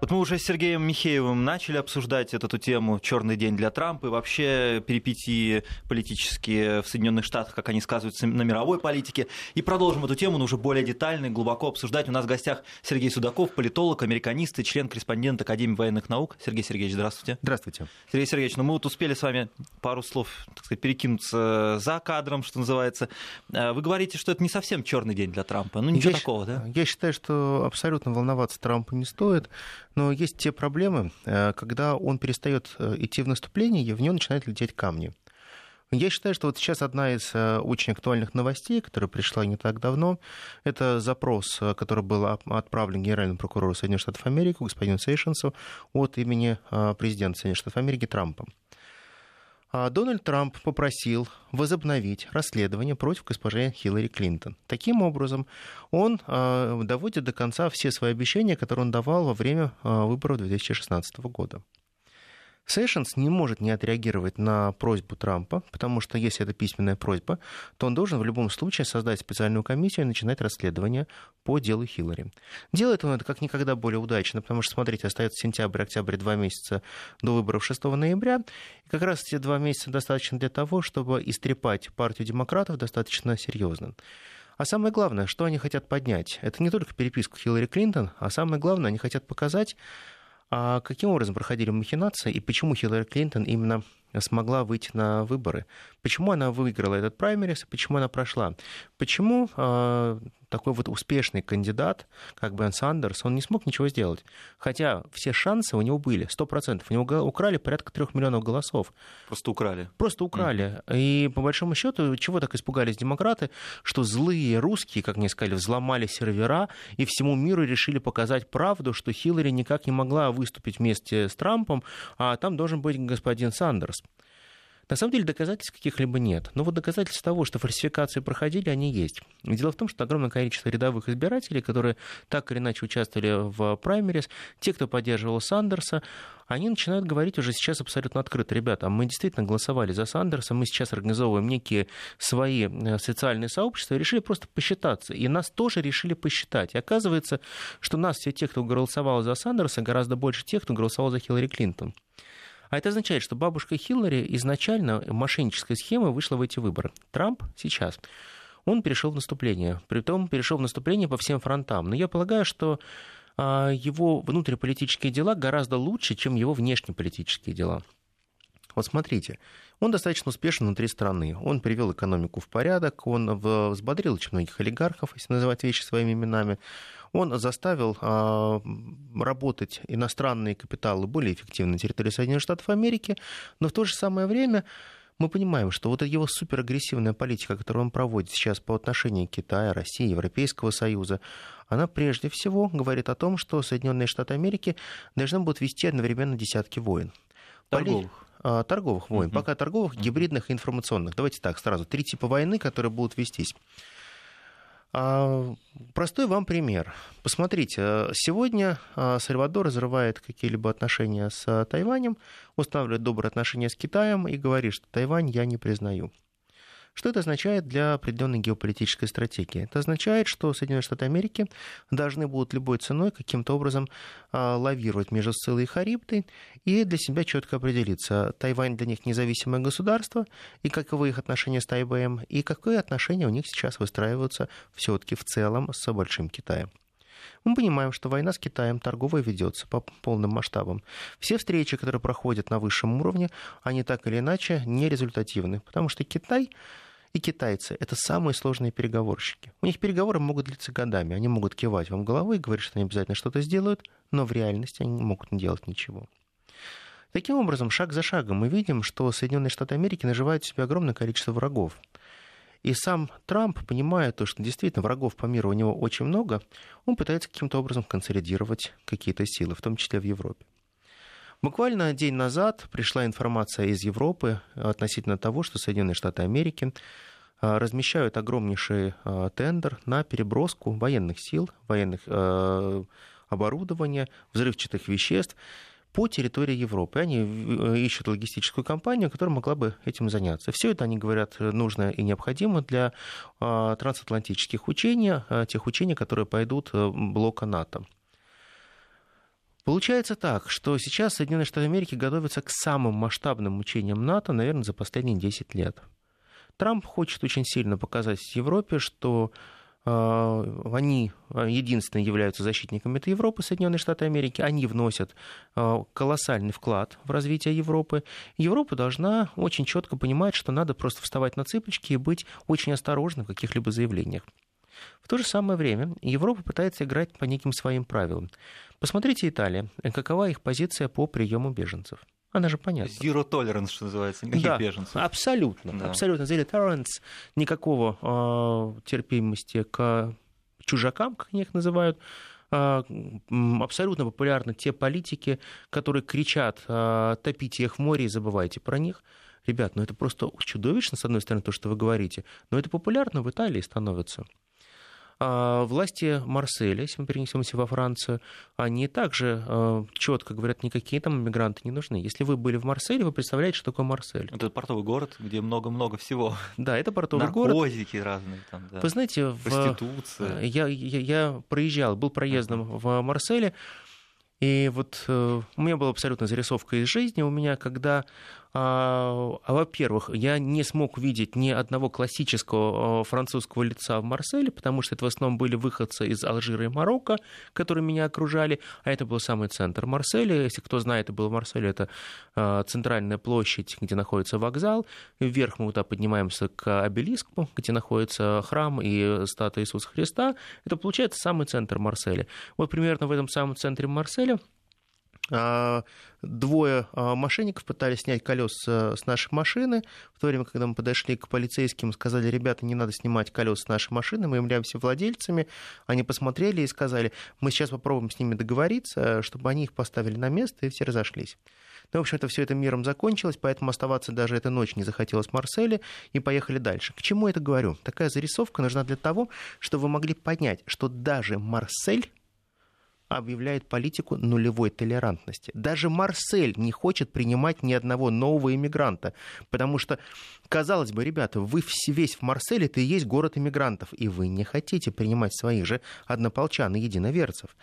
Вот мы уже с Сергеем Михеевым начали обсуждать эту тему «Черный день для Трампа» и вообще перипетии политические в Соединенных Штатах, как они сказываются на мировой политике. И продолжим эту тему, но уже более детально и глубоко обсуждать. У нас в гостях Сергей Судаков, политолог, американист и член-корреспондент Академии военных наук. Сергей Сергеевич, здравствуйте. Здравствуйте. Сергей Сергеевич, ну мы вот успели с вами пару слов, так сказать, перекинуться за кадром, что называется. Э, вы говорите, что это не совсем черный день для Трампа. Ну ничего я такого, да? Я считаю, что абсолютно волноваться Трампу не стоит. Но есть те проблемы, э, когда он перестает э, идти в наступление, и в него начинают лететь камни. Я считаю, что вот сейчас одна из э, очень актуальных новостей, которая пришла не так давно, это запрос, который был отправлен генеральному прокурору Соединенных Штатов Америки, господину Сейшенсу, от имени президента Соединенных Штатов Америки Трампа. А Дональд Трамп попросил возобновить расследование против госпожи Хиллари Клинтон. Таким образом, он а, доводит до конца все свои обещания, которые он давал во время а, выборов 2016 года. Сэшенс не может не отреагировать на просьбу Трампа, потому что если это письменная просьба, то он должен в любом случае создать специальную комиссию и начинать расследование по делу Хиллари. Делает он это как никогда более удачно, потому что, смотрите, остается сентябрь, октябрь, два месяца до выборов 6 ноября. И как раз эти два месяца достаточно для того, чтобы истрепать партию демократов достаточно серьезно. А самое главное, что они хотят поднять, это не только переписку Хиллари Клинтон, а самое главное, они хотят показать, а каким образом проходили махинации и почему Хиллари Клинтон именно смогла выйти на выборы? Почему она выиграла этот праймерис, почему она прошла? Почему а, такой вот успешный кандидат, как Бен Сандерс, он не смог ничего сделать. Хотя все шансы у него были, 100%. У него украли порядка трех миллионов голосов. Просто украли. Просто украли. Mm-hmm. И по большому счету, чего так испугались демократы, что злые русские, как мне сказали, взломали сервера и всему миру решили показать правду, что Хиллари никак не могла выступить вместе с Трампом, а там должен быть господин Сандерс. На самом деле доказательств каких-либо нет. Но вот доказательства того, что фальсификации проходили, они есть. Дело в том, что огромное количество рядовых избирателей, которые так или иначе участвовали в праймерис, те, кто поддерживал Сандерса, они начинают говорить уже сейчас абсолютно открыто. Ребята, мы действительно голосовали за Сандерса, мы сейчас организовываем некие свои э, социальные сообщества решили просто посчитаться. И нас тоже решили посчитать. И оказывается, что нас все те, кто голосовал за Сандерса, гораздо больше тех, кто голосовал за Хиллари Клинтон. А это означает, что бабушка Хиллари изначально мошеннической схемой вышла в эти выборы. Трамп сейчас он перешел в наступление. Притом перешел в наступление по всем фронтам. Но я полагаю, что а, его внутриполитические дела гораздо лучше, чем его внешнеполитические дела. Вот смотрите, он достаточно успешен внутри страны. Он привел экономику в порядок, он взбодрил очень многих олигархов, если называть вещи своими именами он заставил а, работать иностранные капиталы более эффективно на территории Соединенных Штатов Америки, но в то же самое время мы понимаем, что вот его суперагрессивная политика, которую он проводит сейчас по отношению к Китаю, России, Европейского Союза, она прежде всего говорит о том, что Соединенные Штаты Америки должны будут вести одновременно десятки войн. Торговых. Поли... Торговых войн. Uh-huh. Пока торговых, гибридных и информационных. Давайте так, сразу. Три типа войны, которые будут вестись. А, простой вам пример. Посмотрите, сегодня а, Сальвадор разрывает какие-либо отношения с Тайванем, устанавливает добрые отношения с Китаем и говорит, что Тайвань я не признаю. Что это означает для определенной геополитической стратегии? Это означает, что Соединенные Штаты Америки должны будут любой ценой каким-то образом а, лавировать между Сциллой и Харибдой и для себя четко определиться, Тайвань для них независимое государство, и каковы их отношения с Тайбэем, и какие отношения у них сейчас выстраиваются все-таки в целом с Большим Китаем. Мы понимаем, что война с Китаем торговая ведется по полным масштабам. Все встречи, которые проходят на высшем уровне, они так или иначе не результативны, потому что Китай и китайцы — это самые сложные переговорщики. У них переговоры могут длиться годами. Они могут кивать вам головой и говорить, что они обязательно что-то сделают, но в реальности они не могут не делать ничего. Таким образом, шаг за шагом мы видим, что Соединенные Штаты Америки наживают себе огромное количество врагов. И сам Трамп, понимая то, что действительно врагов по миру у него очень много, он пытается каким-то образом консолидировать какие-то силы, в том числе в Европе. Буквально день назад пришла информация из Европы относительно того, что Соединенные Штаты Америки а, размещают огромнейший а, тендер на переброску военных сил, военных а, оборудования, взрывчатых веществ по территории Европы. Они э, ищут логистическую компанию, которая могла бы этим заняться. Все это, они говорят, нужно и необходимо для трансатлантических учений, тех учений, которые пойдут э, блока НАТО. Получается так, что сейчас Соединенные Штаты Америки готовятся к самым масштабным учениям НАТО, наверное, за последние 10 лет. Трамп хочет очень сильно показать Европе, что они единственные являются защитниками этой Европы, Соединенные Штаты Америки. Они вносят э, колоссальный вклад в развитие Европы. Европа должна очень четко понимать, что надо просто вставать на цыпочки и быть очень осторожным в каких-либо заявлениях. В то же самое время Европа пытается играть по неким своим правилам. Посмотрите Италия. Какова их позиция по приему беженцев? Она же понятна. Zero tolerance, что называется, никаких да, беженцев. Абсолютно. Да. Абсолютно. Zero tolerance. Никакого э, терпимости к чужакам, как они их называют. Э, абсолютно популярны те политики, которые кричат э, «топите их в море и забывайте про них». Ребят, ну это просто чудовищно, с одной стороны, то, что вы говорите, но это популярно в Италии становится. А власти Марселя, если мы перенесемся во Францию, они также э, четко говорят, никакие там мигранты не нужны. Если вы были в Марселе, вы представляете, что такое Марсель. Это портовый город, где много-много всего. Да, это портовый Наркотики город. Наркотики разные там, да. Вы знаете, в... Проституция. Я, я, я проезжал, был проездом uh-huh. в Марселе, и вот э, у меня была абсолютно зарисовка из жизни. У меня, когда а, а, во-первых, я не смог видеть ни одного классического а, французского лица в Марселе, потому что это в основном были выходцы из Алжира и Марокко, которые меня окружали, а это был самый центр Марселя. Если кто знает, это был в Марселе, это а, центральная площадь, где находится вокзал. Вверх мы туда поднимаемся к обелиску, где находится храм и статуя Иисуса Христа. Это получается самый центр Марселя. Вот примерно в этом самом центре Марселя двое а, мошенников пытались снять колеса с нашей машины. В то время, когда мы подошли к полицейским, сказали, ребята, не надо снимать колеса с нашей машины, мы являемся владельцами. Они посмотрели и сказали, мы сейчас попробуем с ними договориться, чтобы они их поставили на место, и все разошлись. Ну, в общем-то, все это миром закончилось, поэтому оставаться даже этой ночь не захотелось Марселе, и поехали дальше. К чему это говорю? Такая зарисовка нужна для того, чтобы вы могли понять, что даже Марсель объявляет политику нулевой толерантности. Даже Марсель не хочет принимать ни одного нового иммигранта, потому что, казалось бы, ребята, вы весь в Марселе, это и есть город иммигрантов, и вы не хотите принимать своих же однополчан и единоверцев.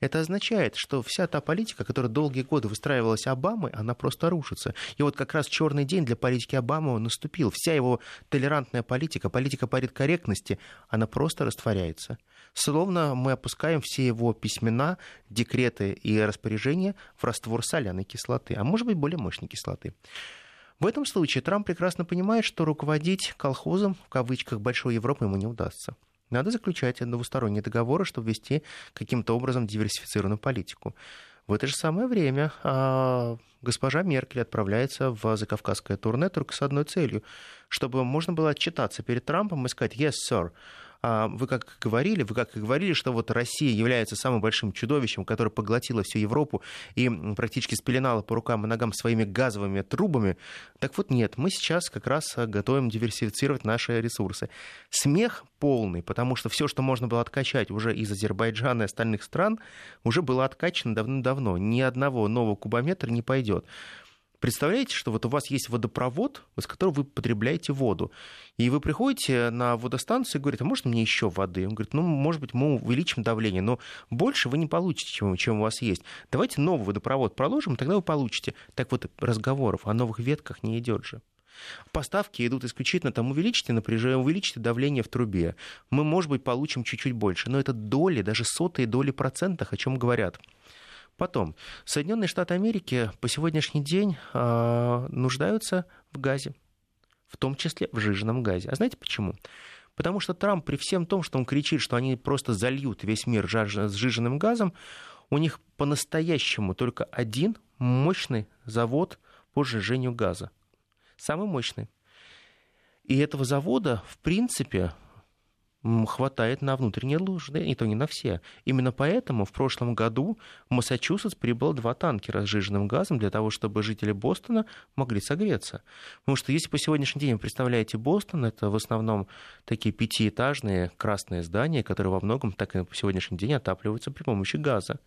Это означает, что вся та политика, которая долгие годы выстраивалась Обамой, она просто рушится. И вот как раз черный день для политики Обамы наступил. Вся его толерантная политика, политика политкорректности, она просто растворяется словно мы опускаем все его письмена, декреты и распоряжения в раствор соляной кислоты, а может быть более мощной кислоты. В этом случае Трамп прекрасно понимает, что руководить колхозом, в кавычках, большой Европы ему не удастся. Надо заключать двусторонние договоры, чтобы вести каким-то образом диверсифицированную политику. В это же самое время а, госпожа Меркель отправляется в закавказское турне только с одной целью, чтобы можно было отчитаться перед Трампом и сказать «Yes, sir, вы как говорили, вы как говорили, что вот Россия является самым большим чудовищем, которое поглотило всю Европу и практически спеленало по рукам и ногам своими газовыми трубами. Так вот нет, мы сейчас как раз готовим диверсифицировать наши ресурсы. Смех полный, потому что все, что можно было откачать уже из Азербайджана и остальных стран, уже было откачано давно-давно. Ни одного нового кубометра не пойдет. Представляете, что вот у вас есть водопровод, из которого вы потребляете воду, и вы приходите на водостанцию и говорите, а можно мне еще воды? Он говорит, ну, может быть, мы увеличим давление, но больше вы не получите, чем, чем у вас есть. Давайте новый водопровод проложим, тогда вы получите. Так вот, разговоров о новых ветках не идет же. Поставки идут исключительно там увеличите напряжение, увеличите давление в трубе. Мы, может быть, получим чуть-чуть больше, но это доли, даже сотые доли процентах, о чем говорят. Потом, Соединенные Штаты Америки по сегодняшний день э, нуждаются в газе, в том числе в жиженном газе. А знаете почему? Потому что Трамп при всем том, что он кричит, что они просто зальют весь мир с жиженным газом, у них по-настоящему только один мощный завод по сжижению газа. Самый мощный. И этого завода, в принципе, хватает на внутренние нужды, и то не на все. Именно поэтому в прошлом году в Массачусетс прибыло два танкера с сжиженным газом для того, чтобы жители Бостона могли согреться. Потому что если по сегодняшний день вы представляете Бостон, это в основном такие пятиэтажные красные здания, которые во многом так и по сегодняшний день отапливаются при помощи газа.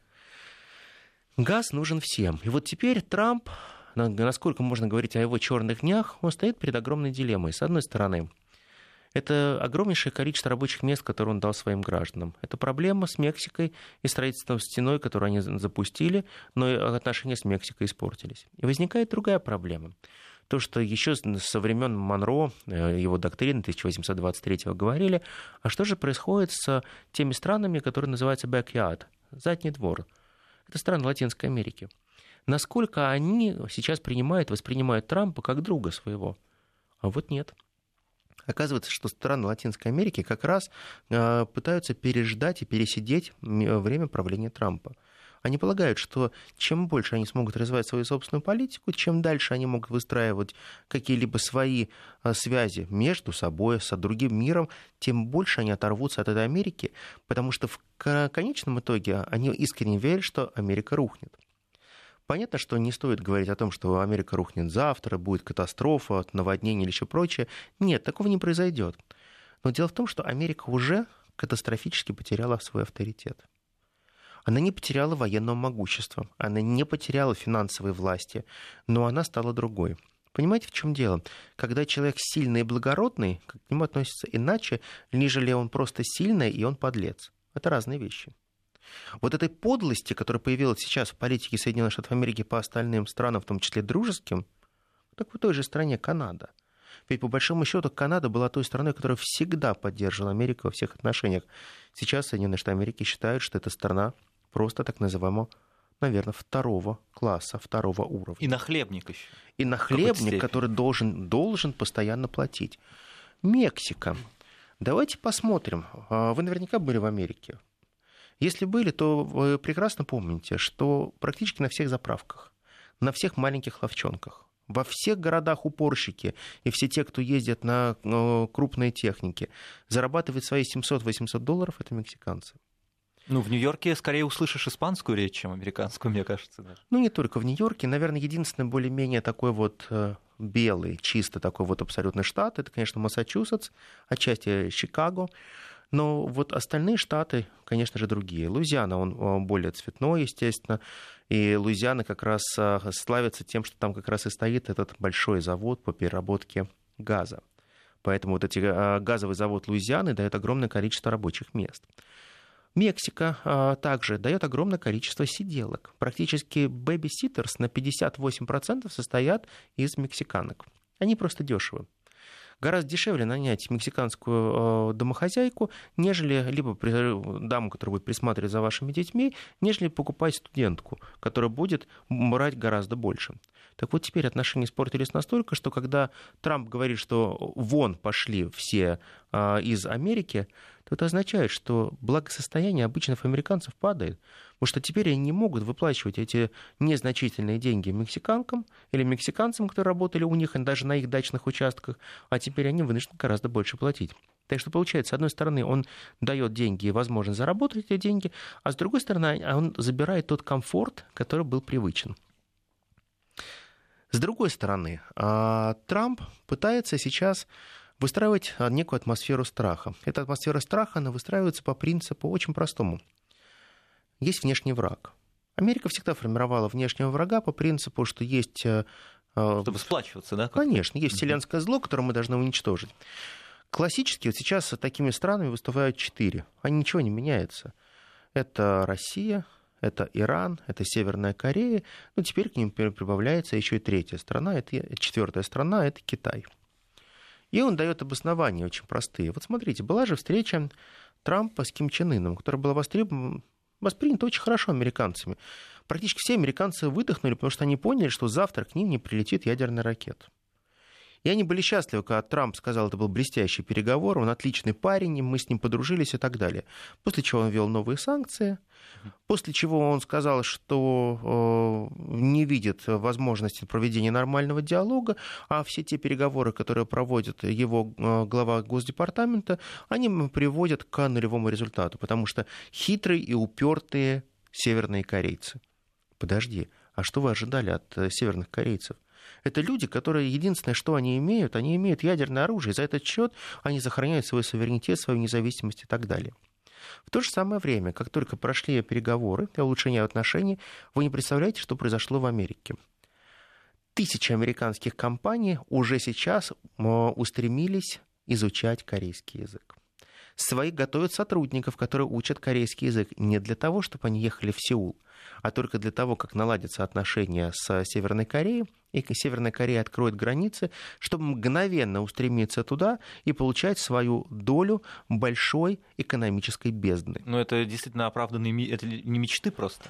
Газ нужен всем. И вот теперь Трамп, насколько можно говорить о его черных днях, он стоит перед огромной дилеммой. С одной стороны, Это огромнейшее количество рабочих мест, которые он дал своим гражданам. Это проблема с Мексикой и строительством стеной, которую они запустили, но отношения с Мексикой испортились. И возникает другая проблема. То, что еще со времен Монро, э, его доктрины 1823 говорили, а что же происходит с теми странами, которые называются backyard, задний двор. Это страны Латинской Америки. Насколько они сейчас принимают, воспринимают Трампа как друга своего? А вот нет. Оказывается, что страны Латинской Америки как раз э, пытаются переждать и пересидеть время правления Трампа. Они полагают, что чем больше они смогут развивать свою собственную политику, чем дальше они могут выстраивать какие-либо свои э, связи между собой, с другим миром, тем больше они оторвутся от этой Америки, потому что в конечном итоге они искренне верят, что Америка рухнет. Понятно, что не стоит говорить о том, что Америка рухнет завтра, будет катастрофа, наводнение или еще прочее. Нет, такого не произойдет. Но дело в том, что Америка уже катастрофически потеряла свой авторитет. Она не потеряла военного могущества, она не потеряла финансовой власти, но она стала другой. Понимаете, в чем дело? Когда человек сильный и благородный, к нему относятся иначе, нежели он просто сильный и он подлец. Это разные вещи. Вот этой подлости, которая появилась сейчас в политике Соединенных Штатов Америки по остальным странам, в том числе дружеским, так в той же стране Канада. Ведь по большому счету Канада была той страной, которая всегда поддерживала Америку во всех отношениях. Сейчас Соединенные Штаты Америки считают, что эта страна просто так называемого наверное, второго класса, второго уровня. И нахлебник еще. И нахлебник, который должен, должен постоянно платить. Мексика. Давайте посмотрим. А, вы наверняка были в Америке. Если были, то вы прекрасно помните, что практически на всех заправках, на всех маленьких ловчонках, во всех городах упорщики и все те, кто ездят на э, крупные техники, зарабатывают свои 700-800 долларов, это мексиканцы. Ну, в Нью-Йорке скорее услышишь испанскую речь, чем американскую, мне кажется. Даже. Ну, не только в Нью-Йорке. Наверное, единственный более-менее такой вот э, белый, чисто такой вот абсолютный штат, это, конечно, Массачусетс, отчасти Чикаго. Но вот остальные штаты, конечно же, другие. Луизиана, он более цветной, естественно. И Луизиана как раз а, славится тем, что там как раз и стоит этот большой завод по переработке газа. Поэтому вот эти а, газовый завод Луизианы дает огромное количество рабочих мест. Мексика также дает огромное количество сиделок. Практически baby-sitters на 58% состоят из мексиканок. Они просто дешевы гораздо дешевле нанять мексиканскую э, домохозяйку, нежели либо даму, которая будет присматривать за вашими детьми, нежели покупать студентку, которая будет брать гораздо больше. Так вот, теперь отношения испортились настолько, что когда Трамп говорит, что вон пошли все э, из Америки, то это означает, что благосостояние обычных американцев падает. Потому что теперь они не могут выплачивать эти незначительные деньги мексиканкам или мексиканцам, которые работали у них, даже на их дачных участках, а теперь они вынуждены гораздо больше платить. Так что получается, с одной стороны, он дает деньги и возможность заработать эти деньги, а с другой стороны, он забирает тот комфорт, который был привычен. С другой стороны, а, Трамп пытается сейчас выстраивать некую атмосферу страха. Эта атмосфера страха, она выстраивается по принципу очень простому – есть внешний враг. Америка всегда формировала внешнего врага по принципу, что есть... Э, э, Чтобы сплачиваться, да? Конечно, есть вселенское зло, которое мы должны уничтожить. Классически вот сейчас такими странами выступают четыре. Они ничего не меняются. Это Россия, это Иран, это Северная Корея. Ну, теперь к ним прибавляется еще и третья страна, это четвертая страна, это Китай. И он дает обоснования очень простые. Вот смотрите, была же встреча Трампа с Ким Чен Ыном, которая была востребована воспринято очень хорошо американцами. Практически все американцы выдохнули, потому что они поняли, что завтра к ним не прилетит ядерный ракет. И они были счастливы, когда Трамп сказал, это был блестящий переговор, он отличный парень, мы с ним подружились и так далее. После чего он ввел новые санкции, после чего он сказал, что э, не видит возможности проведения нормального диалога, а все те переговоры, которые проводит его э, глава Госдепартамента, они приводят к нулевому результату, потому что хитрые и упертые северные корейцы. Подожди, а что вы ожидали от э, северных корейцев? Это люди, которые единственное, что они имеют, они имеют ядерное оружие. За этот счет они сохраняют свой суверенитет, свою независимость и так далее. В то же самое время, как только прошли переговоры и улучшение отношений, вы не представляете, что произошло в Америке. Тысячи американских компаний уже сейчас устремились изучать корейский язык. Свои готовят сотрудников, которые учат корейский язык не для того, чтобы они ехали в Сеул, а только для того, как наладятся отношения с Северной Кореей, и Северная Корея откроет границы, чтобы мгновенно устремиться туда и получать свою долю большой экономической бездны. Но это действительно оправданные, это не мечты просто.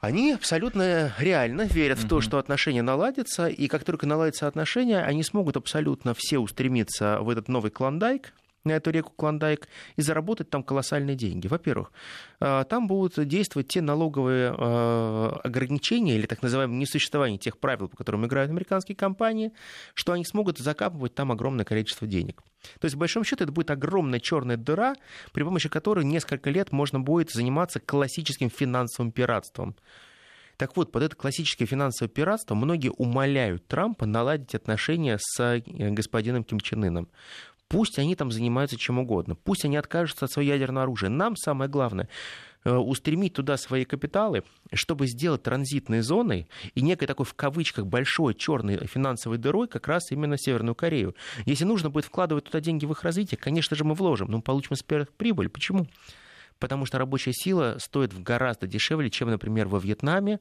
Они абсолютно реально верят в то, что отношения наладятся, и как только наладятся отношения, они смогут абсолютно все устремиться в этот новый клондайк, на эту реку Клондайк и заработать там колоссальные деньги. Во-первых, э, там будут действовать те налоговые э, ограничения или так называемое несуществование тех правил, по которым играют американские компании, что они смогут закапывать там огромное количество денег. То есть, в большом счете, это будет огромная черная дыра, при помощи которой несколько лет можно будет заниматься классическим финансовым пиратством. Так вот, под это классическое финансовое пиратство многие умоляют Трампа наладить отношения с э, господином Ким Чен Ыном. Пусть они там занимаются чем угодно, пусть они откажутся от своего ядерного оружия. Нам самое главное э, устремить туда свои капиталы, чтобы сделать транзитной зоной и некой такой в кавычках большой черной финансовой дырой как раз именно Северную Корею. Если нужно будет вкладывать туда деньги в их развитие, конечно же мы вложим, но получим прибыль. Почему? Потому что рабочая сила стоит гораздо дешевле, чем, например, во Вьетнаме,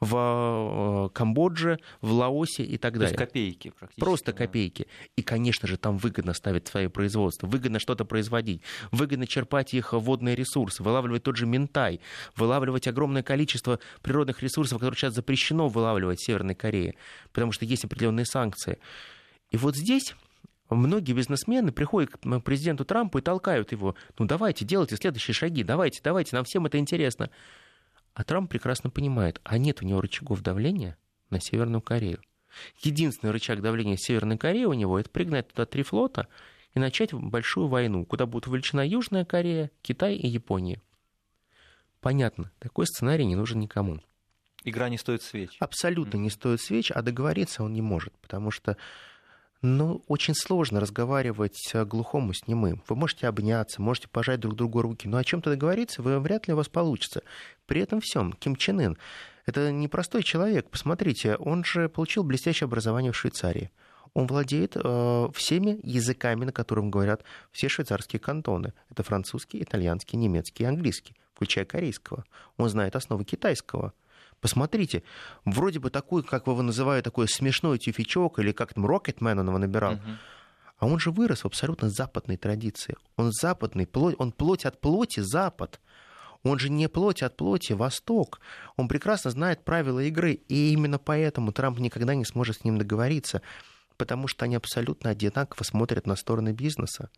в э, Камбодже, в Лаосе и так далее. То есть копейки практически. Просто да. копейки. И, конечно же, там выгодно ставить свое производство, выгодно что-то производить, выгодно черпать их водные ресурсы, вылавливать тот же ментай, вылавливать огромное количество природных ресурсов, которые сейчас запрещено вылавливать в Северной Корее, потому что есть определенные санкции. И вот здесь многие бизнесмены приходят к президенту Трампу и толкают его, ну давайте, делайте следующие шаги, давайте, давайте, нам всем это интересно. А Трамп прекрасно понимает, а нет у него рычагов давления на Северную Корею. Единственный рычаг давления Северной Кореи у него – это пригнать туда три флота и начать большую войну, куда будут вовлечена Южная Корея, Китай и Япония. Понятно, такой сценарий не нужен никому. Игра не стоит свеч. Абсолютно mm-hmm. не стоит свеч, а договориться он не может, потому что ну, очень сложно разговаривать глухому с немым. Вы можете обняться, можете пожать друг другу руки, но о чем-то договориться вы, вряд ли у вас получится. При этом всем Ким Чен Ын – это непростой человек. Посмотрите, он же получил блестящее образование в Швейцарии. Он владеет э, всеми языками, на котором говорят все швейцарские кантоны. Это французский, итальянский, немецкий английский, включая корейского. Он знает основы китайского – Посмотрите, вроде бы такой, как его называют, такой смешной тюфячок, или как там Рокетмен он его набирал. Uh-huh. А он же вырос в абсолютно западной традиции. Он западный, он плоть от плоти Запад. Он же не плоть от плоти Восток. Он прекрасно знает правила игры. И именно поэтому Трамп никогда не сможет с ним договориться потому что они абсолютно одинаково смотрят на стороны бизнеса.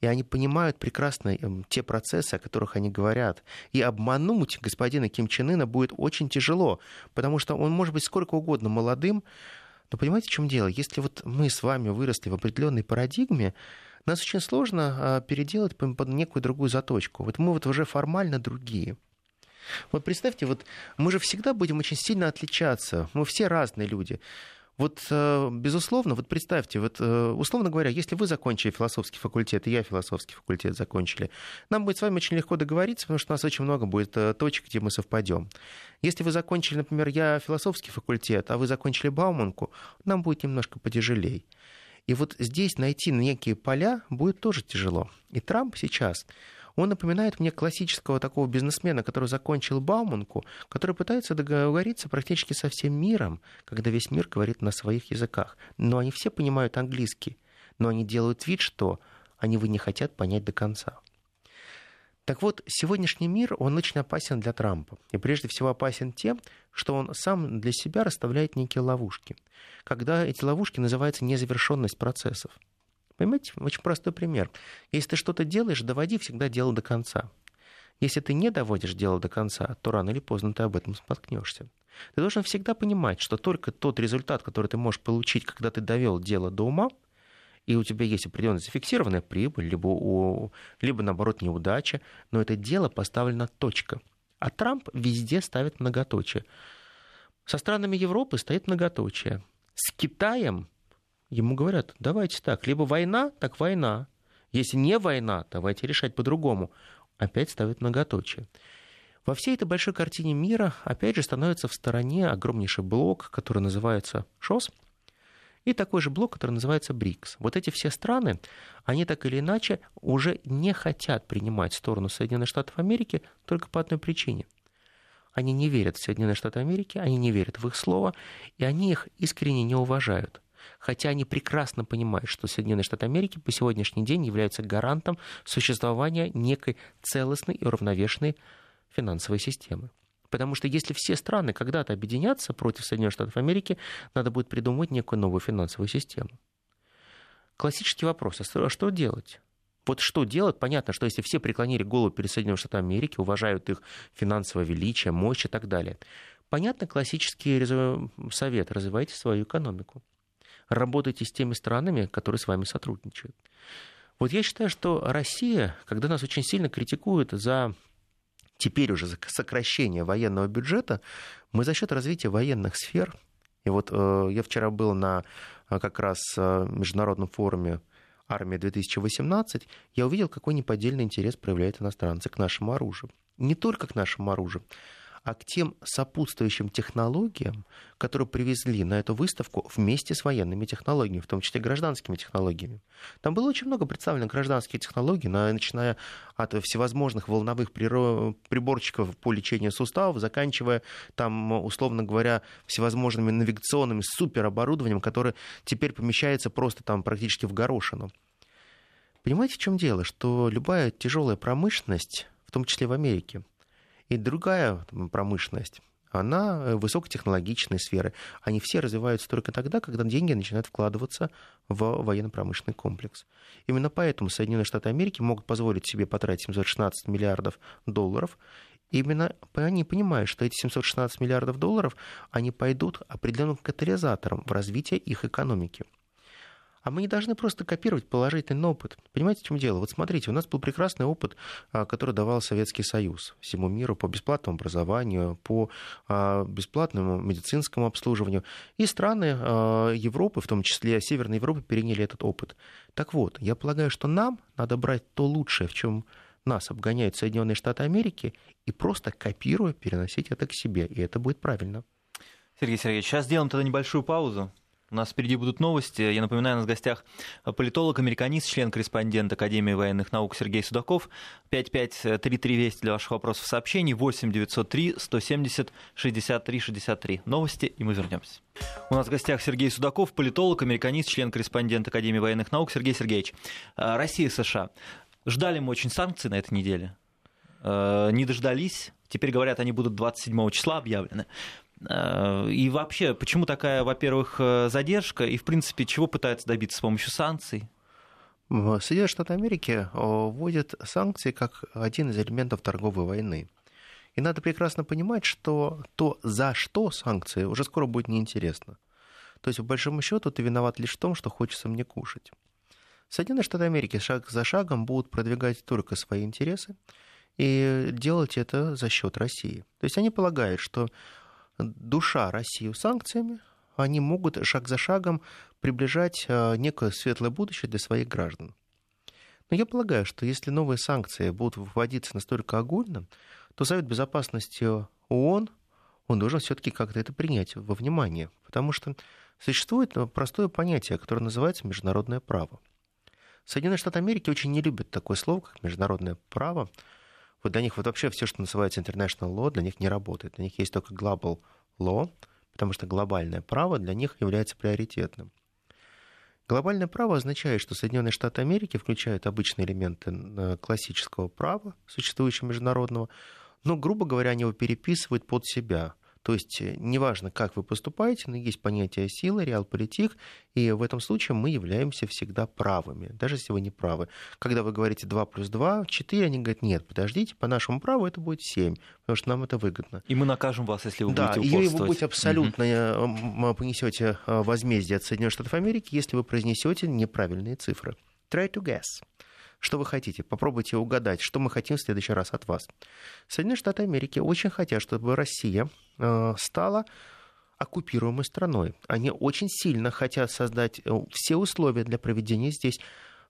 И они понимают прекрасно эм, те процессы, о которых они говорят. И обмануть господина Ким Чен Ына будет очень тяжело, потому что он может быть сколько угодно молодым, но понимаете, в чем дело? Если вот мы с вами выросли в определенной парадигме, нас очень сложно а, переделать под некую другую заточку. Вот мы вот уже формально другие. Вот представьте, вот мы же всегда будем очень сильно отличаться. Мы все разные люди. Вот, э, безусловно, вот представьте, вот, э, условно говоря, если вы закончили философский факультет, и я философский факультет закончили, нам будет с вами очень легко договориться, потому что у нас очень много будет э, точек, где мы совпадем. Если вы закончили, например, я философский факультет, а вы закончили Бауманку, нам будет немножко потяжелее. И вот здесь найти некие поля будет тоже тяжело. И Трамп сейчас он напоминает мне классического такого бизнесмена, который закончил Бауманку, который пытается договориться практически со всем миром, когда весь мир говорит на своих языках. Но они все понимают английский, но они делают вид, что они его не хотят понять до конца. Так вот, сегодняшний мир, он очень опасен для Трампа. И прежде всего опасен тем, что он сам для себя расставляет некие ловушки. Когда эти ловушки называются незавершенность процессов. Понимаете, очень простой пример. Если ты что-то делаешь, доводи всегда дело до конца. Если ты не доводишь дело до конца, то рано или поздно ты об этом споткнешься. Ты должен всегда понимать, что только тот результат, который ты можешь получить, когда ты довел дело до ума, и у тебя есть определенная зафиксированная прибыль, либо, у, либо наоборот неудача, но это дело поставлено точка. А Трамп везде ставит многоточие. Со странами Европы стоит многоточие. С Китаем ему говорят, давайте так, либо война, так война. Если не война, давайте решать по-другому. Опять ставят многоточие. Во всей этой большой картине мира, опять же, становится в стороне огромнейший блок, который называется ШОС. и такой же блок, который называется БРИКС. Вот эти все страны, они так или иначе уже не хотят принимать сторону Соединенных Штатов Америки только по одной причине. Они не верят в Соединенные Штаты Америки, они не верят в их слово, и они их искренне не уважают. Хотя они прекрасно понимают, что Соединенные Штаты Америки по сегодняшний день являются гарантом существования некой целостной и уравновешенной финансовой системы. Потому что если все страны когда-то объединятся против Соединенных Штатов Америки, надо будет придумать некую новую финансовую систему. Классический вопрос, а что делать? Вот что делать? Понятно, что если все преклонили голову перед Соединенными Штатами Америки, уважают их финансовое величие, мощь и так далее. Понятно, классический совет – развивайте свою экономику. Работайте с теми странами, которые с вами сотрудничают. Вот я считаю, что Россия, когда нас очень сильно критикуют за теперь уже сокращение военного бюджета, мы за счет развития военных сфер, и вот э, я вчера был на э, как раз э, международном форуме «Армия 2018», я увидел, какой неподдельный интерес проявляют иностранцы к нашему оружию. Не только к нашему оружию, а к тем сопутствующим технологиям, которые привезли на эту выставку вместе с военными технологиями, в том числе гражданскими технологиями. Там было очень много представлено гражданских технологий, начиная от всевозможных волновых приборчиков по лечению суставов, заканчивая там, условно говоря, всевозможными навигационными супероборудованием, которое теперь помещается просто там практически в горошину. Понимаете, в чем дело? Что любая тяжелая промышленность, в том числе в Америке, и другая промышленность, она э, высокотехнологичной сферы. Они все развиваются только тогда, когда деньги начинают вкладываться в военно-промышленный комплекс. Именно поэтому Соединенные Штаты Америки могут позволить себе потратить 716 миллиардов долларов. Именно они понимают, что эти 716 миллиардов долларов, они пойдут определенным катализатором в развитие их экономики. А мы не должны просто копировать положительный опыт. Понимаете, в чем дело? Вот смотрите, у нас был прекрасный опыт, а, который давал Советский Союз всему миру по бесплатному образованию, по а, бесплатному медицинскому обслуживанию. И страны а, Европы, в том числе Северной Европы, переняли этот опыт. Так вот, я полагаю, что нам надо брать то лучшее, в чем нас обгоняют Соединенные Штаты Америки, и просто копируя, переносить это к себе. И это будет правильно. Сергей Сергеевич, сейчас сделаем тогда небольшую паузу. У нас впереди будут новости. Я напоминаю, у нас в гостях политолог, американист, член-корреспондент Академии военных наук Сергей Судаков. 5533 Вести для ваших вопросов сообщений. 8 903 170 63 63. Новости, и мы вернемся. У нас в гостях Сергей Судаков, политолог, американист, член-корреспондент Академии военных наук. Сергей Сергеевич, а, Россия и США. Ждали мы очень санкций на этой неделе. А, не дождались. Теперь говорят, они будут 27 числа объявлены. Э, и вообще, почему такая, во-первых, э, задержка, и, в принципе, чего пытаются добиться с помощью санкций? Соединенные Штаты Америки э, вводят санкции как один из элементов торговой войны. И надо прекрасно понимать, что то, за что санкции, уже скоро будет неинтересно. То есть, по большому счету, ты виноват лишь в том, что хочется мне кушать. Соединенные Штаты Америки шаг за шагом будут продвигать только свои интересы и делать это за счет России. То есть они полагают, что душа Россию санкциями, они могут шаг за шагом приближать э, некое светлое будущее для своих граждан. Но я полагаю, что если новые санкции будут вводиться настолько огульно, то Совет Безопасности ООН, он должен все-таки как-то это принять во внимание, потому что существует простое понятие, которое называется международное право. Соединенные Штаты Америки очень не любят такое слово, как международное право, вот для них вот вообще все, что называется international law, для них не работает. Для них есть только global law, потому что глобальное право для них является приоритетным. Глобальное право означает, что Соединенные Штаты Америки включают обычные элементы э, классического права, существующего международного, но, грубо говоря, они его переписывают под себя – то есть э, неважно, как вы поступаете, но есть понятие силы, реалполитик, и в этом случае мы являемся всегда правыми, даже если вы не правы. Когда вы говорите 2 плюс 2, 4, они говорят, нет, подождите, по нашему праву это будет 7, потому что нам это выгодно. И мы накажем вас, если вы да, будете упорствовать. Да, и вы будете абсолютно угу. понесете возмездие от Соединенных Штатов Америки, если вы произнесете неправильные цифры. Try to guess. Что вы хотите? Попробуйте угадать, что мы хотим в следующий раз от вас. Соединенные Штаты Америки очень хотят, чтобы Россия э, стала оккупируемой страной. Они очень сильно хотят создать э, все условия для проведения здесь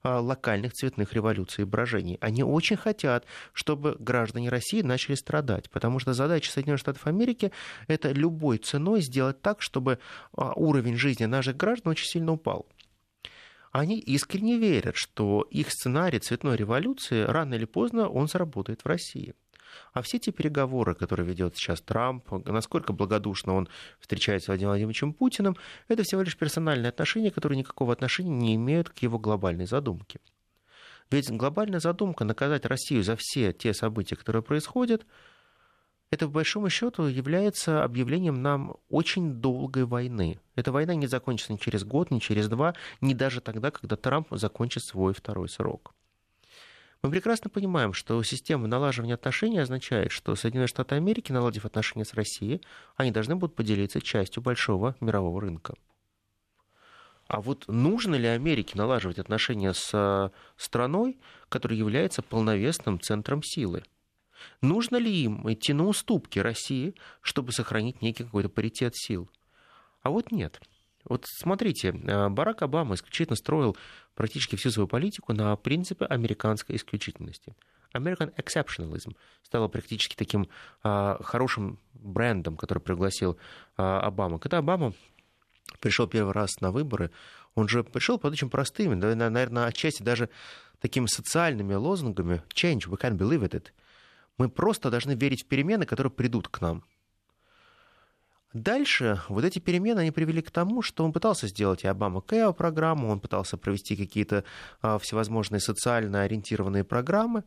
а, локальных цветных революций и брожений. Они очень хотят, чтобы граждане России начали страдать, потому что задача Соединенных Штатов Америки — это любой ценой сделать так, чтобы уровень жизни наших граждан очень сильно упал они искренне верят, что их сценарий цветной революции рано или поздно он заработает в России. А все эти переговоры, которые ведет сейчас Трамп, насколько благодушно он встречается с Владимиром Владимировичем Путиным, это всего лишь персональные отношения, которые никакого отношения не имеют к его глобальной задумке. Ведь глобальная задумка наказать Россию за все те события, которые происходят, это, по большому счету, является объявлением нам очень долгой войны. Эта война не закончится ни через год, ни через два, ни даже тогда, когда Трамп закончит свой второй срок. Мы прекрасно понимаем, что система налаживания отношений означает, что Соединенные Штаты Америки, наладив отношения с Россией, они должны будут поделиться частью большого мирового рынка. А вот нужно ли Америке налаживать отношения с э, страной, которая является полновесным центром силы? Нужно ли им идти на уступки России, чтобы сохранить некий какой-то паритет сил? А вот нет. Вот смотрите, э, Барак Обама исключительно строил практически всю свою политику на принципе американской исключительности. American exceptionalism стало практически таким а, хорошим брендом, который пригласил а, Обама. Когда Обама пришел первый раз на выборы, он же пришел под очень простыми, наверное, отчасти даже такими социальными лозунгами «Change, we can't believe it». Мы просто должны верить в перемены, которые придут к нам. Дальше вот эти перемены, они привели к тому, что он пытался сделать и Обама Кэо программу, он пытался провести какие-то а, всевозможные социально ориентированные программы.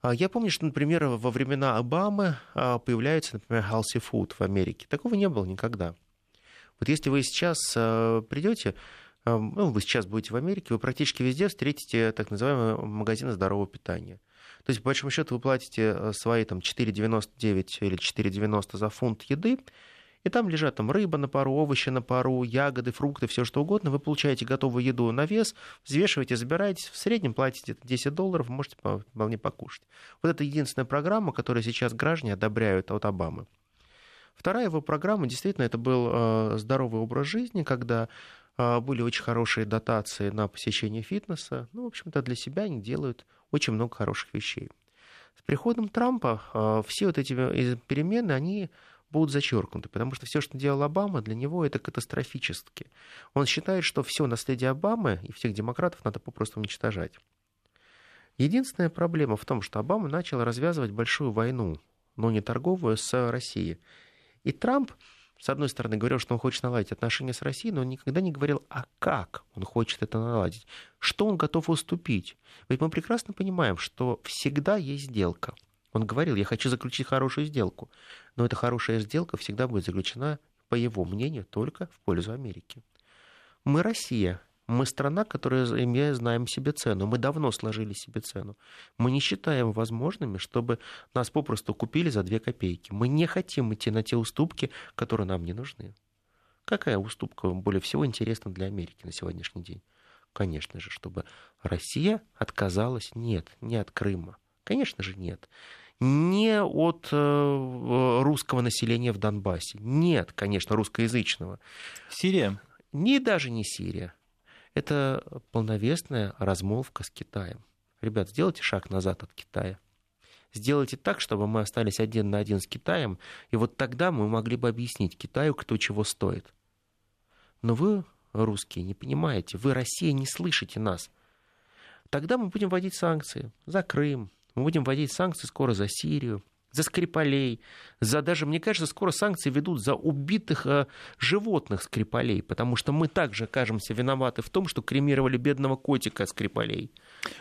А, я помню, что, например, во времена Обамы а, появляется, например, healthy food в Америке. Такого не было никогда. Вот если вы сейчас придете, ну, вы сейчас будете в Америке, вы практически везде встретите так называемые магазины здорового питания. То есть, по большому счету, вы платите а, свои там, 4,99 или 4,90 за фунт еды, и там лежат там рыба на пару, овощи на пару, ягоды, фрукты, все что угодно. Вы получаете готовую еду на вес, взвешиваете, забираете, в среднем платите 10 долларов, можете вполне покушать. Вот это единственная программа, которую сейчас граждане одобряют от Обамы. Вторая его программа, действительно, это был э, здоровый образ жизни, когда э, были очень хорошие дотации на посещение фитнеса. Ну, в общем-то, для себя они делают очень много хороших вещей. С приходом Трампа э, все вот эти перемены, они будут зачеркнуты, потому что все, что делал Обама, для него это катастрофически. Он считает, что все наследие Обамы и всех демократов надо попросту уничтожать. Единственная проблема в том, что Обама начал развязывать большую войну, но не торговую, с Россией. И Трамп, с одной стороны, говорил, что он хочет наладить отношения с Россией, но он никогда не говорил, а как он хочет это наладить, что он готов уступить. Ведь мы прекрасно понимаем, что всегда есть сделка – он говорил, я хочу заключить хорошую сделку. Но эта хорошая сделка всегда будет заключена, по его мнению, только в пользу Америки. Мы Россия. Мы страна, которая имея, знаем себе цену. Мы давно сложили себе цену. Мы не считаем возможными, чтобы нас попросту купили за две копейки. Мы не хотим идти на те уступки, которые нам не нужны. Какая уступка более всего интересна для Америки на сегодняшний день? Конечно же, чтобы Россия отказалась, нет, не от Крыма. Конечно же, нет не от э, русского населения в Донбассе. Нет, конечно, русскоязычного. Сирия? Не даже не Сирия. Это полновесная размолвка с Китаем. Ребят, сделайте шаг назад от Китая. Сделайте так, чтобы мы остались один на один с Китаем, и вот тогда мы могли бы объяснить Китаю, кто чего стоит. Но вы, русские, не понимаете, вы, Россия, не слышите нас. Тогда мы будем вводить санкции за Крым, мы будем вводить санкции скоро за Сирию, за Скрипалей, за даже, мне кажется, скоро санкции ведут за убитых э, животных Скрипалей, потому что мы также окажемся виноваты в том, что кремировали бедного котика Скрипалей.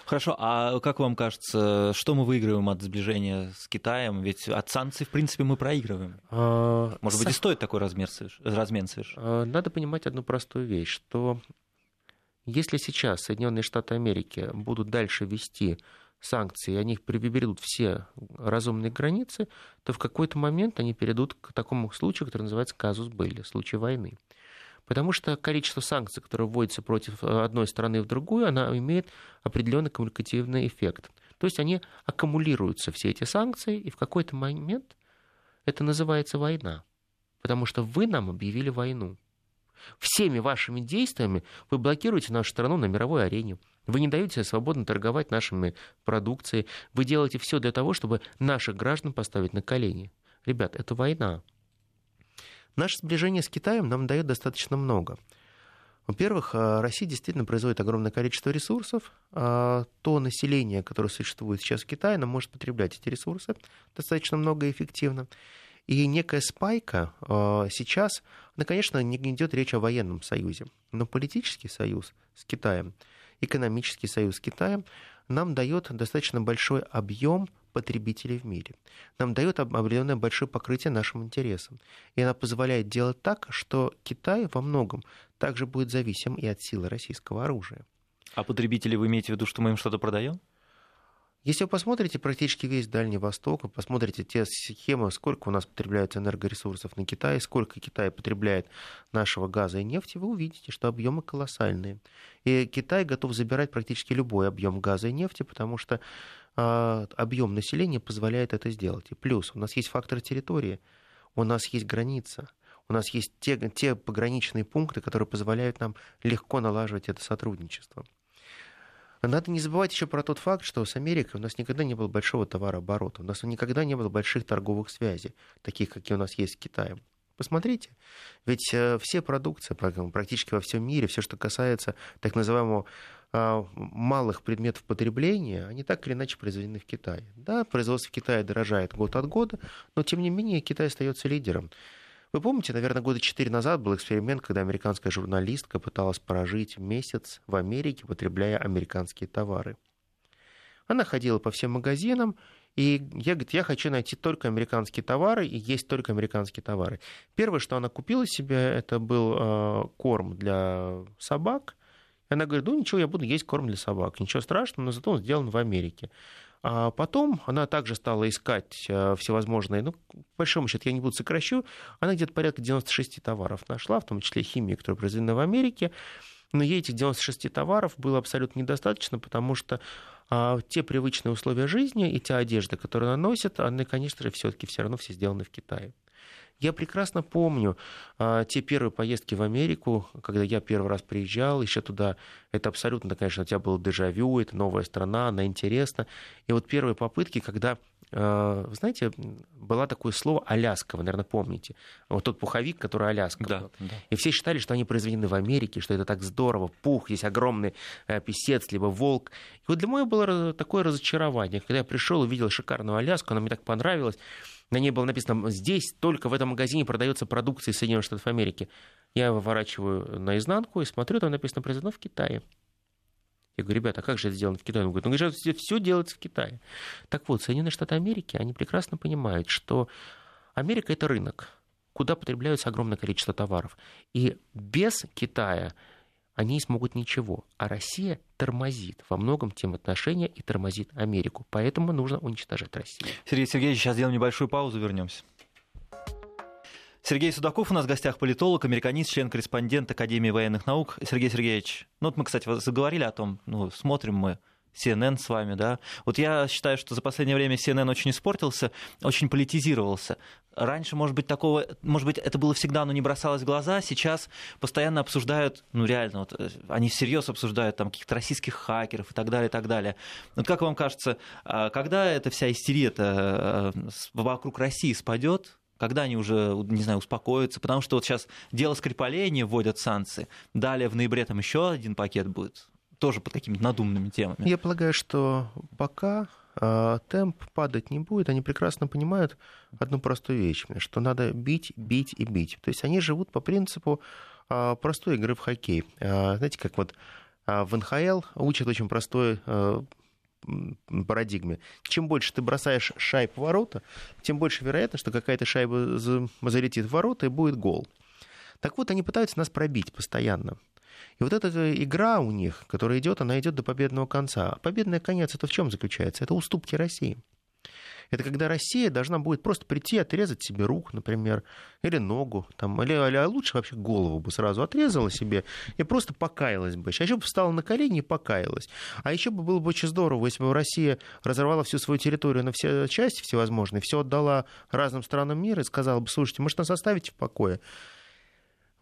Хорошо, а как вам кажется, что мы выигрываем от сближения с Китаем? Ведь от санкций, в принципе, мы проигрываем. А, Может быть, и стоит такой размер, размен совершить? А, надо понимать одну простую вещь, что если сейчас Соединенные Штаты Америки будут дальше вести санкции, они приберут все разумные границы, то в какой-то момент они перейдут к такому случаю, который называется казус Белли, случай войны. Потому что количество санкций, которые вводятся против э, одной страны в другую, она имеет определенный коммуникативный эффект. То есть они аккумулируются, все эти санкции, и в какой-то момент это называется война. Потому что вы нам объявили войну. Всеми вашими действиями вы блокируете нашу страну на мировой арене. Вы не даете свободно торговать нашими продукцией. Вы делаете все для того, чтобы наших граждан поставить на колени. Ребят, это война. Наше сближение с Китаем нам дает достаточно много. Во-первых, э, Россия действительно производит огромное количество ресурсов. А то население, которое существует сейчас в Китае, оно может потреблять эти ресурсы достаточно много и эффективно. И некая спайка э, сейчас, ну, конечно, не идет речь о военном союзе, но политический союз с Китаем, экономический союз с Китаем нам дает достаточно большой объем потребителей в мире. Нам дает определенное большое покрытие нашим интересам. И она позволяет делать так, что Китай во многом также будет зависим и от силы российского оружия. А потребители вы имеете в виду, что мы им что-то продаем? Если вы посмотрите практически весь Дальний Восток, посмотрите те схемы, сколько у нас потребляется энергоресурсов на Китай, сколько Китай потребляет нашего газа и нефти, вы увидите, что объемы колоссальные. И Китай готов забирать практически любой объем газа и нефти, потому что э, объем населения позволяет это сделать. И плюс у нас есть фактор территории, у нас есть граница. У нас есть те, те пограничные пункты, которые позволяют нам легко налаживать это сотрудничество. Надо не забывать еще про тот факт, что с Америкой у нас никогда не было большого товарооборота, у нас никогда не было больших торговых связей, таких, какие у нас есть с Китаем. Посмотрите, ведь э, все продукции практически во всем мире, все, что касается так называемого а, малых предметов потребления, они так или иначе произведены в Китае. Да, производство в Китае дорожает год от года, но тем не менее Китай остается лидером. Вы помните, наверное, года четыре назад был эксперимент, когда американская журналистка пыталась прожить месяц в Америке, потребляя американские товары. Она ходила по всем магазинам, и я говорит, я хочу найти только американские товары, и есть только американские товары. Первое, что она купила себе, это был э, корм для собак. Она говорит, ну ничего, я буду есть корм для собак. Ничего страшного, но зато он сделан в Америке. А потом она также стала искать э, всевозможные, ну, по большому счету, я не буду сокращу, она где-то порядка 96 товаров нашла, в том числе химии, которая произведена в Америке, но ей этих 96 товаров было абсолютно недостаточно, потому что а, те привычные условия жизни и те одежды, которые она носит, они, конечно же, все-таки все равно все сделаны в Китае. Я прекрасно помню а, те первые поездки в Америку, когда я первый раз приезжал, еще туда, это абсолютно, конечно, у тебя было дежавю, это новая страна, она интересна. И вот первые попытки, когда а, вы знаете, было такое слово «Аляска», вы, наверное, помните. Вот тот пуховик, который Аляска. Да, да. И все считали, что они произведены в Америке, что это так здорово. Пух, здесь огромный э, писец, либо волк. И вот для меня было такое разочарование. Когда я пришел и увидел шикарную Аляску, она мне так понравилась. На ней было написано, здесь только в этом магазине продается продукция Соединенных Штатов Америки. Я выворачиваю наизнанку и смотрю, там написано произведено в Китае. Я говорю, ребята, а как же это сделано в Китае? Он говорит, ну, говорит, все делается в Китае. Так вот, Соединенные Штаты Америки, они прекрасно понимают, что Америка – это рынок, куда потребляются огромное количество товаров. И без Китая они не смогут ничего. А Россия тормозит во многом тем отношения и тормозит Америку. Поэтому нужно уничтожать Россию. Сергей Сергеевич, сейчас сделаем небольшую паузу, вернемся. Сергей Судаков у нас в гостях политолог, американист, член-корреспондент Академии военных наук. Сергей Сергеевич, ну вот мы, кстати, заговорили о том, ну, смотрим мы CNN с вами, да. Вот я считаю, что за последнее время CNN очень испортился, очень политизировался. Раньше, может быть, такого, может быть, это было всегда, но не бросалось в глаза. Сейчас постоянно обсуждают, ну реально, вот, э, они всерьез обсуждают там каких-то российских хакеров и так далее, и так далее. Вот как вам кажется, а когда эта вся истерия э, вокруг России спадет, когда они уже, не знаю, успокоятся, потому что вот сейчас дело Скрипалей не вводят санкции, далее в ноябре там еще один пакет будет тоже под какими-то надуманными темами. Я полагаю, что пока э, темп падать не будет, они прекрасно понимают одну простую вещь, что надо бить, бить и бить. То есть они живут по принципу э, простой игры в хоккей. Э, знаете, как вот в НХЛ учат очень простой парадигме. Чем больше ты бросаешь шайб в ворота, тем больше вероятно, что какая-то шайба залетит в ворота и будет гол. Так вот, они пытаются нас пробить постоянно. И вот эта игра у них, которая идет, она идет до победного конца. А победный конец это в чем заключается? Это уступки России. Это когда Россия должна будет просто прийти, отрезать себе руку, например, или ногу, там, или, или а лучше вообще голову бы сразу отрезала себе и просто покаялась бы. А еще бы встала на колени и покаялась. А еще бы было бы очень здорово, если бы Россия разорвала всю свою территорию на все части всевозможные, все отдала разным странам мира и сказала бы, слушайте, может, нас оставите в покое?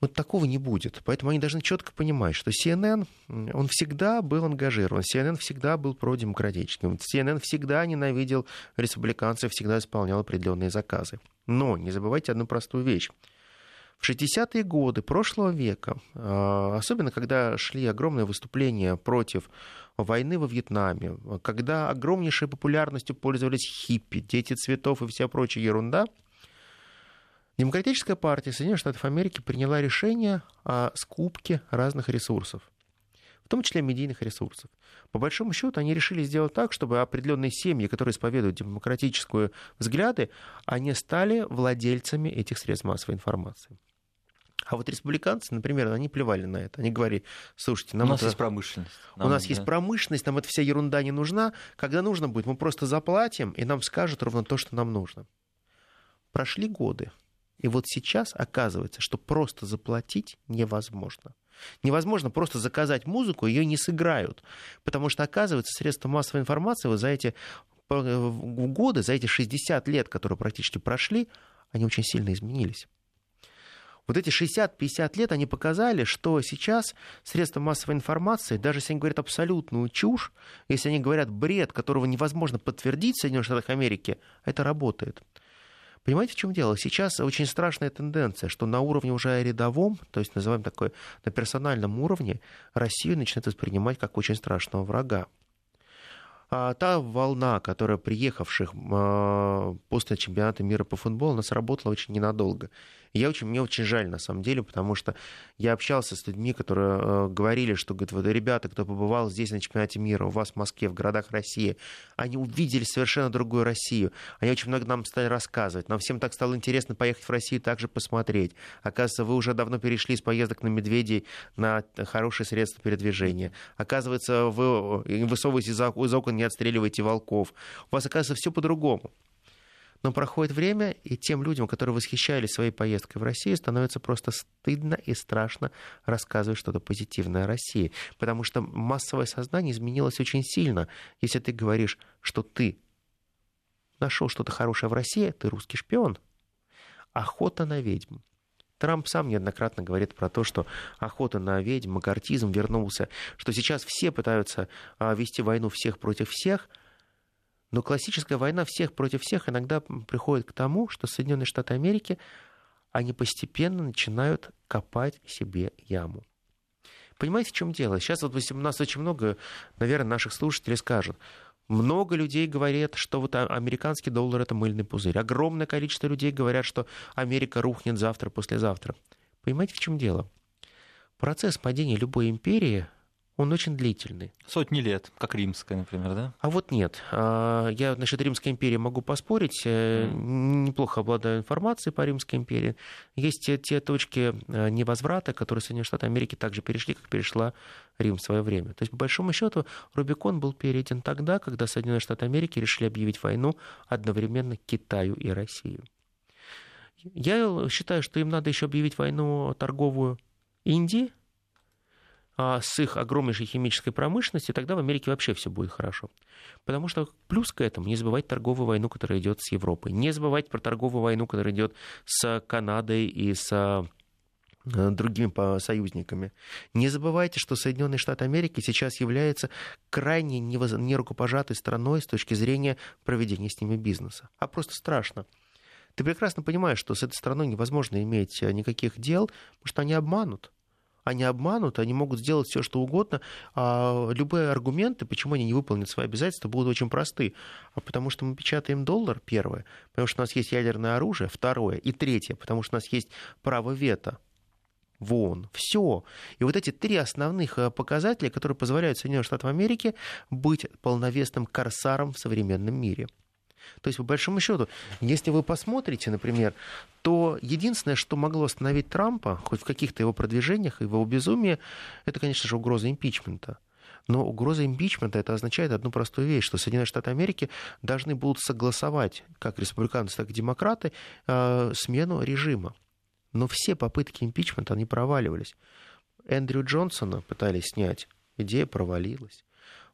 Вот такого не будет. Поэтому они должны четко понимать, что CNN, он всегда был ангажирован, CNN всегда был продемократическим, CNN всегда ненавидел республиканцев, всегда исполнял определенные заказы. Но не забывайте одну простую вещь. В 60-е годы прошлого века, а, особенно когда шли огромные выступления против войны во Вьетнаме, когда огромнейшей популярностью пользовались хиппи, дети цветов и вся прочая ерунда – Демократическая партия Соединенных Штатов Америки приняла решение о скупке разных ресурсов, в том числе медийных ресурсов. По большому счету, они решили сделать так, чтобы определенные семьи, которые исповедуют демократические взгляды, они стали владельцами этих средств массовой информации. А вот республиканцы, например, они плевали на это. Они говорили, слушайте, нам у нас это... есть промышленность. Нам, у нас да. есть промышленность, нам эта вся ерунда не нужна. Когда нужно будет, мы просто заплатим, и нам скажут ровно то, что нам нужно. Прошли годы. И вот сейчас оказывается, что просто заплатить невозможно. Невозможно просто заказать музыку, ее не сыграют. Потому что, оказывается, средства массовой информации вот за эти э, годы, за эти 60 лет, которые практически прошли, они очень сильно изменились. Вот эти 60-50 лет, они показали, что сейчас средства массовой информации, даже если они говорят абсолютную чушь, если они говорят бред, которого невозможно подтвердить в Соединенных Штатах Америки, это работает. Понимаете, в чем дело? Сейчас очень страшная тенденция, что на уровне уже рядовом, то есть называем такой на персональном уровне, Россию начинает воспринимать как очень страшного врага. А та волна, которая приехавших а, после чемпионата мира по футболу, она сработала очень ненадолго. Я очень, мне очень жаль, на самом деле, потому что я общался с людьми, которые э, говорили, что, говорят, вот, ребята, кто побывал здесь на чемпионате мира, у вас в Москве, в городах России, они увидели совершенно другую Россию. Они очень много нам стали рассказывать. Нам всем так стало интересно поехать в Россию также посмотреть. Оказывается, вы уже давно перешли из поездок на медведей на хорошие средства передвижения. Оказывается, вы э, высовываетесь из окон, не отстреливаете волков. У вас, оказывается, все по-другому. Но проходит время, и тем людям, которые восхищались своей поездкой в Россию, становится просто стыдно и страшно рассказывать что-то позитивное о России. Потому что массовое сознание изменилось очень сильно. Если ты говоришь, что ты нашел что-то хорошее в России, ты русский шпион. Охота на ведьм. Трамп сам неоднократно говорит про то, что охота на ведьм, макартизм вернулся, что сейчас все пытаются а, вести войну всех против всех – но классическая война всех против всех иногда приходит к тому, что Соединенные Штаты Америки, они постепенно начинают копать себе яму. Понимаете, в чем дело? Сейчас вот у нас очень много, наверное, наших слушателей скажут, много людей говорят, что вот американский доллар это мыльный пузырь. Огромное количество людей говорят, что Америка рухнет завтра, послезавтра. Понимаете, в чем дело? Процесс падения любой империи он очень длительный. Сотни лет, как римская, например, да? А вот нет. А, я насчет Римской империи могу поспорить. Mm. Неплохо обладаю информацией по Римской империи. Есть те, точки э, невозврата, которые Соединенные Штаты Америки также перешли, как перешла Рим в свое время. То есть, по большому счету, Рубикон был перейден тогда, когда Соединенные Штаты Америки решили объявить войну одновременно Китаю и России. Я считаю, что им надо еще объявить войну торговую Индии, с их огромнейшей химической промышленностью, тогда в Америке вообще все будет хорошо. Потому что плюс к этому не забывать торговую войну, которая идет с Европой. Не забывать про торговую войну, которая идет с Канадой и с э, другими союзниками. Не забывайте, что Соединенные Штаты Америки сейчас являются крайне нерукопожатой страной с точки зрения проведения с ними бизнеса. А просто страшно. Ты прекрасно понимаешь, что с этой страной невозможно иметь э, никаких дел, потому что они обманут они обманут, они могут сделать все, что угодно. А любые аргументы, почему они не выполнят свои обязательства, будут очень просты. А потому что мы печатаем доллар, первое, потому что у нас есть ядерное оружие, второе, и третье, потому что у нас есть право вето в ООН. Все. И вот эти три основных э, показателя, которые позволяют Соединенным Штатам Америки быть полновесным корсаром в современном мире. То есть, по большому счету, если вы посмотрите, например, то единственное, что могло остановить Трампа, хоть в каких-то его продвижениях, его безумии, это, конечно же, угроза импичмента. Но угроза импичмента это означает одну простую вещь, что Соединенные Штаты Америки должны будут согласовать, как республиканцы, так и демократы, э, смену режима. Но все попытки импичмента, они проваливались. Эндрю Джонсона пытались снять, идея провалилась.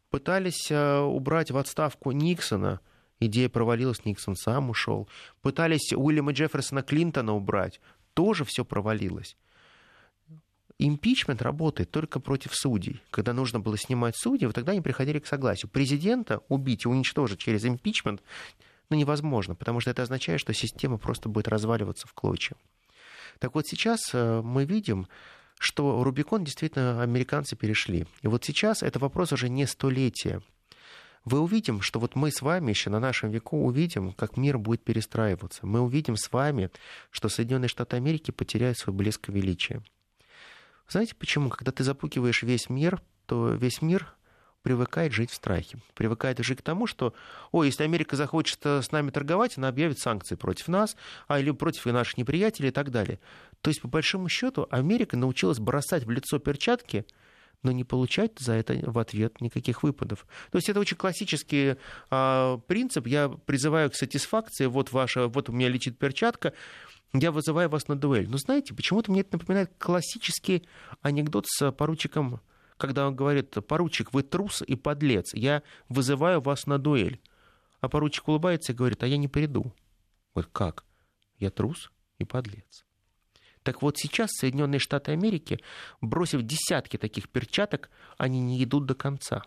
Пытались э, убрать в отставку Никсона, Идея провалилась, Никсон сам ушел. Пытались Уильяма Джефферсона Клинтона убрать, тоже все провалилось. Импичмент работает только против судей. Когда нужно было снимать судей, вот тогда они приходили к согласию. Президента убить и уничтожить через импичмент ну, невозможно, потому что это означает, что система просто будет разваливаться в клочья. Так вот сейчас э, мы видим, что Рубикон действительно американцы перешли. И вот сейчас это вопрос уже не столетия. Вы увидим, что вот мы с вами еще на нашем веку увидим, как мир будет перестраиваться. Мы увидим с вами, что Соединенные Штаты Америки потеряют свой блеск и величие. Знаете почему? Когда ты запукиваешь весь мир, то весь мир привыкает жить в страхе. Привыкает жить к тому, что, ой, если Америка захочет э, с нами торговать, она объявит санкции против нас, а или против наших неприятелей и так далее. То есть, по большому счету, Америка научилась бросать в лицо перчатки, но не получать за это в ответ никаких выпадов. То есть это очень классический а, принцип. Я призываю к сатисфакции. Вот ваша, вот у меня летит перчатка, я вызываю вас на дуэль. Но знаете, почему-то мне это напоминает классический анекдот с поручиком когда он говорит, поручик, вы трус и подлец, я вызываю вас на дуэль. А поручик улыбается и говорит, а я не приду. Вот как? Я трус и подлец. Так вот сейчас Соединенные Штаты Америки, бросив десятки таких перчаток, они не идут до конца.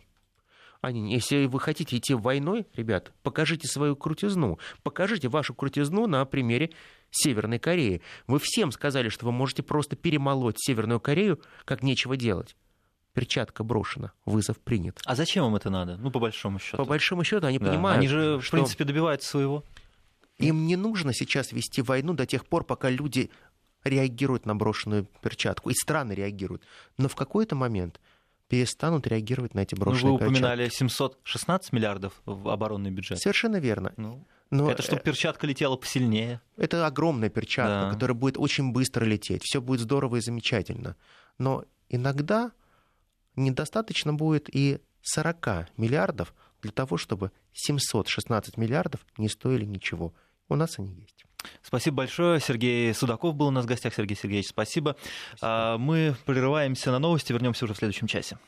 Они, если вы хотите идти войной, ребят, покажите свою крутизну. Покажите вашу крутизну на примере Северной Кореи. Вы всем сказали, что вы можете просто перемолоть Северную Корею, как нечего делать перчатка брошена, вызов принят. А зачем им это надо? Ну, по большому счету. По большому счету они да. понимают. Они же, в принципе, добиваются своего. Им не нужно сейчас вести войну до тех пор, пока люди реагируют на брошенную перчатку, и страны реагируют. Но в какой-то момент перестанут реагировать на эти брошенные перчатки. ну, вы упоминали перчатки. 716 миллиардов в оборонный бюджет. Совершенно верно. Ну, Но это чтобы э, перчатка летела посильнее. Это огромная перчатка, да. которая будет очень быстро лететь. Все будет здорово и замечательно. Но иногда недостаточно будет и 40 миллиардов для того, чтобы 716 миллиардов не стоили ничего. У нас они есть. Спасибо большое. Сергей Судаков был у нас в гостях. Сергей Сергеевич, спасибо. спасибо. А, мы прерываемся на новости, вернемся уже в следующем часе.